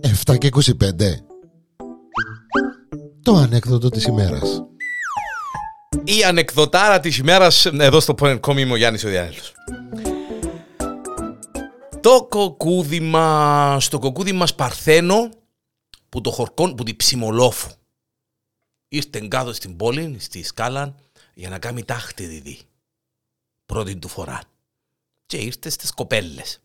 Εφτά και 25 Το ανέκδοτο της ημέρας Η ανεκδοτάρα της ημέρας εδώ στο Πονενκόμ είμαι ο Γιάννης ο Διάνελος. Το κοκκούδι μας, στο κοκκούδι μας παρθένο που το χορκόν, που τη ψιμολόφου. Ήρθε κάτω στην πόλη, στη σκάλα, για να κάνει τάχτη διδί. Πρώτη του φορά. Και ήρθε στις κοπέλες.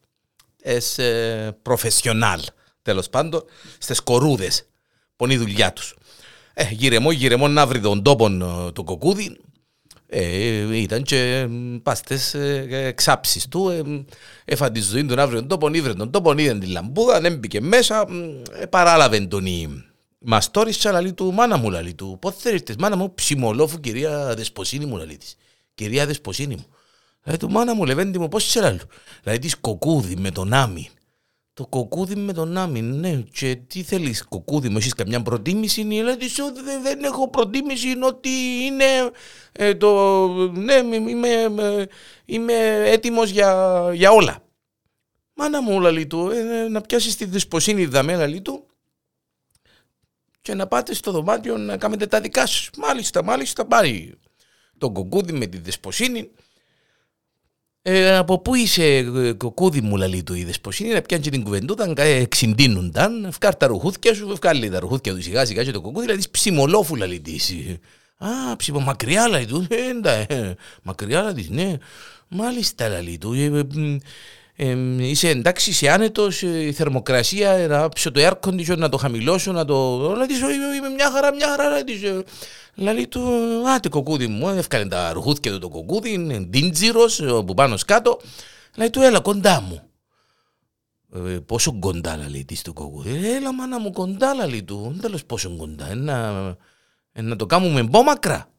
Εσ ε, προφεσιονάλ, τέλος πάντων, στις κορούδες, που είναι η δουλειά τους. Ε, γυρεμό, γυρεμό να βρει τον τόπο ε, το κοκκούδι. Ε, ήταν και πάστες ε, εξάψεις του. Ε, έφαν τη ζωή του να βρει τον τόπο, ήβρε τον τόπο, είδε την λαμπούδα, έμπηκε μέσα, ε, παράλαβε τον η μαστόρισα, λαλή του, μάνα μου λαλή του. Πώς θέλεις, μάνα μου, ψιμολόφου, κυρία Δεσποσίνη μου λαλή της. Κυρία Δεσποσίνη μου. Λέει του μάνα μου, λεβέντη μου, πώς σε λαλού. Δηλαδή της κοκκούδι με τον άμι. Το κοκκούδι με τον άμι, ναι. Και τι θέλεις κοκκούδι μου, έχεις καμιά προτίμηση; Λέει της, «Ω, δεν, δεν έχω προτίμηση, είναι ότι είναι ε, το... Ναι, είμαι, είμαι, είμαι έτοιμος για, για όλα. Μάνα μου, λαλή του, ε, να πιάσεις τη δεσποσίνη δαμέ, λαλή του, και να πάτε στο δωμάτιο να κάνετε τα δικά σας. Μάλιστα, μάλιστα, πάρει τον κοκκούδι με τη δεσποσίνη. Ε, από πού είσαι ε, κοκκούδι μου λαλή του η δεσποσίνη να πιάνει και την κουβεντούτα, εξυντίνουνταν, ευκάρ τα ρουχούθια σου, ευκάλει τα ρουχούθια του σιγά σιγά και το κοκκούδι, δηλαδή ψιμολόφου λαλή της. Α, ψιμο, μακριά λαλή του, ε, εντα, ε, μακριά λαλή της, ναι. Μάλιστα λαλή του, ε, ε, ε, είσαι εντάξει, είσαι άνετος, ε, η θερμοκρασία, να άψω το air condition, να το χαμηλώσω, να το... Λέει της, «Ε, είμαι μια χαρά, μια χαρά, λέει της, ε». Λέει του, α, το κοκκούδι μου, ε, έφκανε τα ρουχούθια του το κοκκούδι, είναι ντίντζιρος, ε, που πάνω σκάτω. Λέει του, έλα κοντά μου. Ε, πόσο κοντά, λέει της το κοκκούδι. Έλα μάνα μου κοντά, λέει του. Τέλος πόσο κοντά, ε, να, ε, να το κάνουμε μπόμακρα.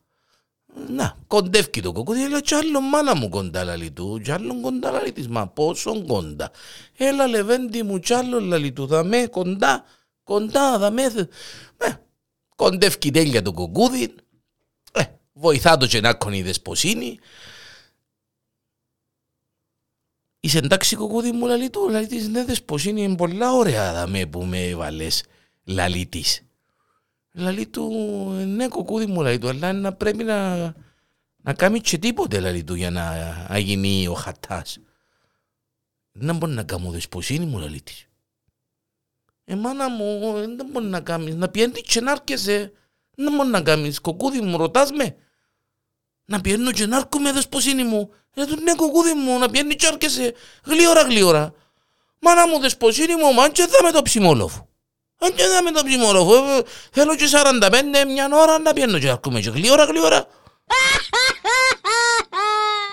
Να, κοντεύει το κοκκούδι, έλα κι άλλο μάνα μου κοντά λαλί του, κι άλλο κοντά λαλί της, μα πόσο κοντά. Έλα λεβέντη μου κι άλλο λαλί του, δαμέ κοντά, κοντά, δαμέ. Ε, κοντεύει τέλεια το κοκκούδι, ε, βοηθά το και να κονεί η δεσποσίνη. Είσαι εντάξει κοκκούδι μου λαλί του, λαλί της, ναι δεσποσίνη είναι πολλά ωραία δαμέ που με βάλες λαλί της. Λαλή του, ναι κοκκούδι μου λαλή του, αλλά να πρέπει να, να κάνει και τίποτε λαλή του για να, να γίνει ο χατάς. Δεν μπορεί να κάνω δεσποσίνη μου λαλή της. Ε, μάνα μου, δεν μπορεί να κάνεις, να πιένει και να έρχεσαι. Δεν μπορεί να κάνεις, κοκκούδι μου, ρωτάς με. Να πιένω και να έρχομαι δεσποσίνη μου. Ε, του ναι κοκκούδι μου, να πιένει και έρχεσαι. Γλίωρα, γλίωρα. Μάνα μου, δεσποσίνη μου, μάντσε θα με το ψημόλοφο. Αν και δάμε το ψημόροφο, ε, θέλω και 45 μια ώρα να πιένω και ακούμε και γλύωρα γλύωρα.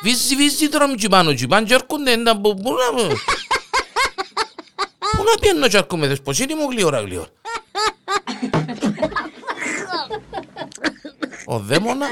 Βύζει, βύζει τώρα μου πάνω και πάνω και έρχονται, να πού να... Πού να πιένω και ακούμε, δεσποσίνη μου γλύωρα γλύωρα. Ο δαίμονα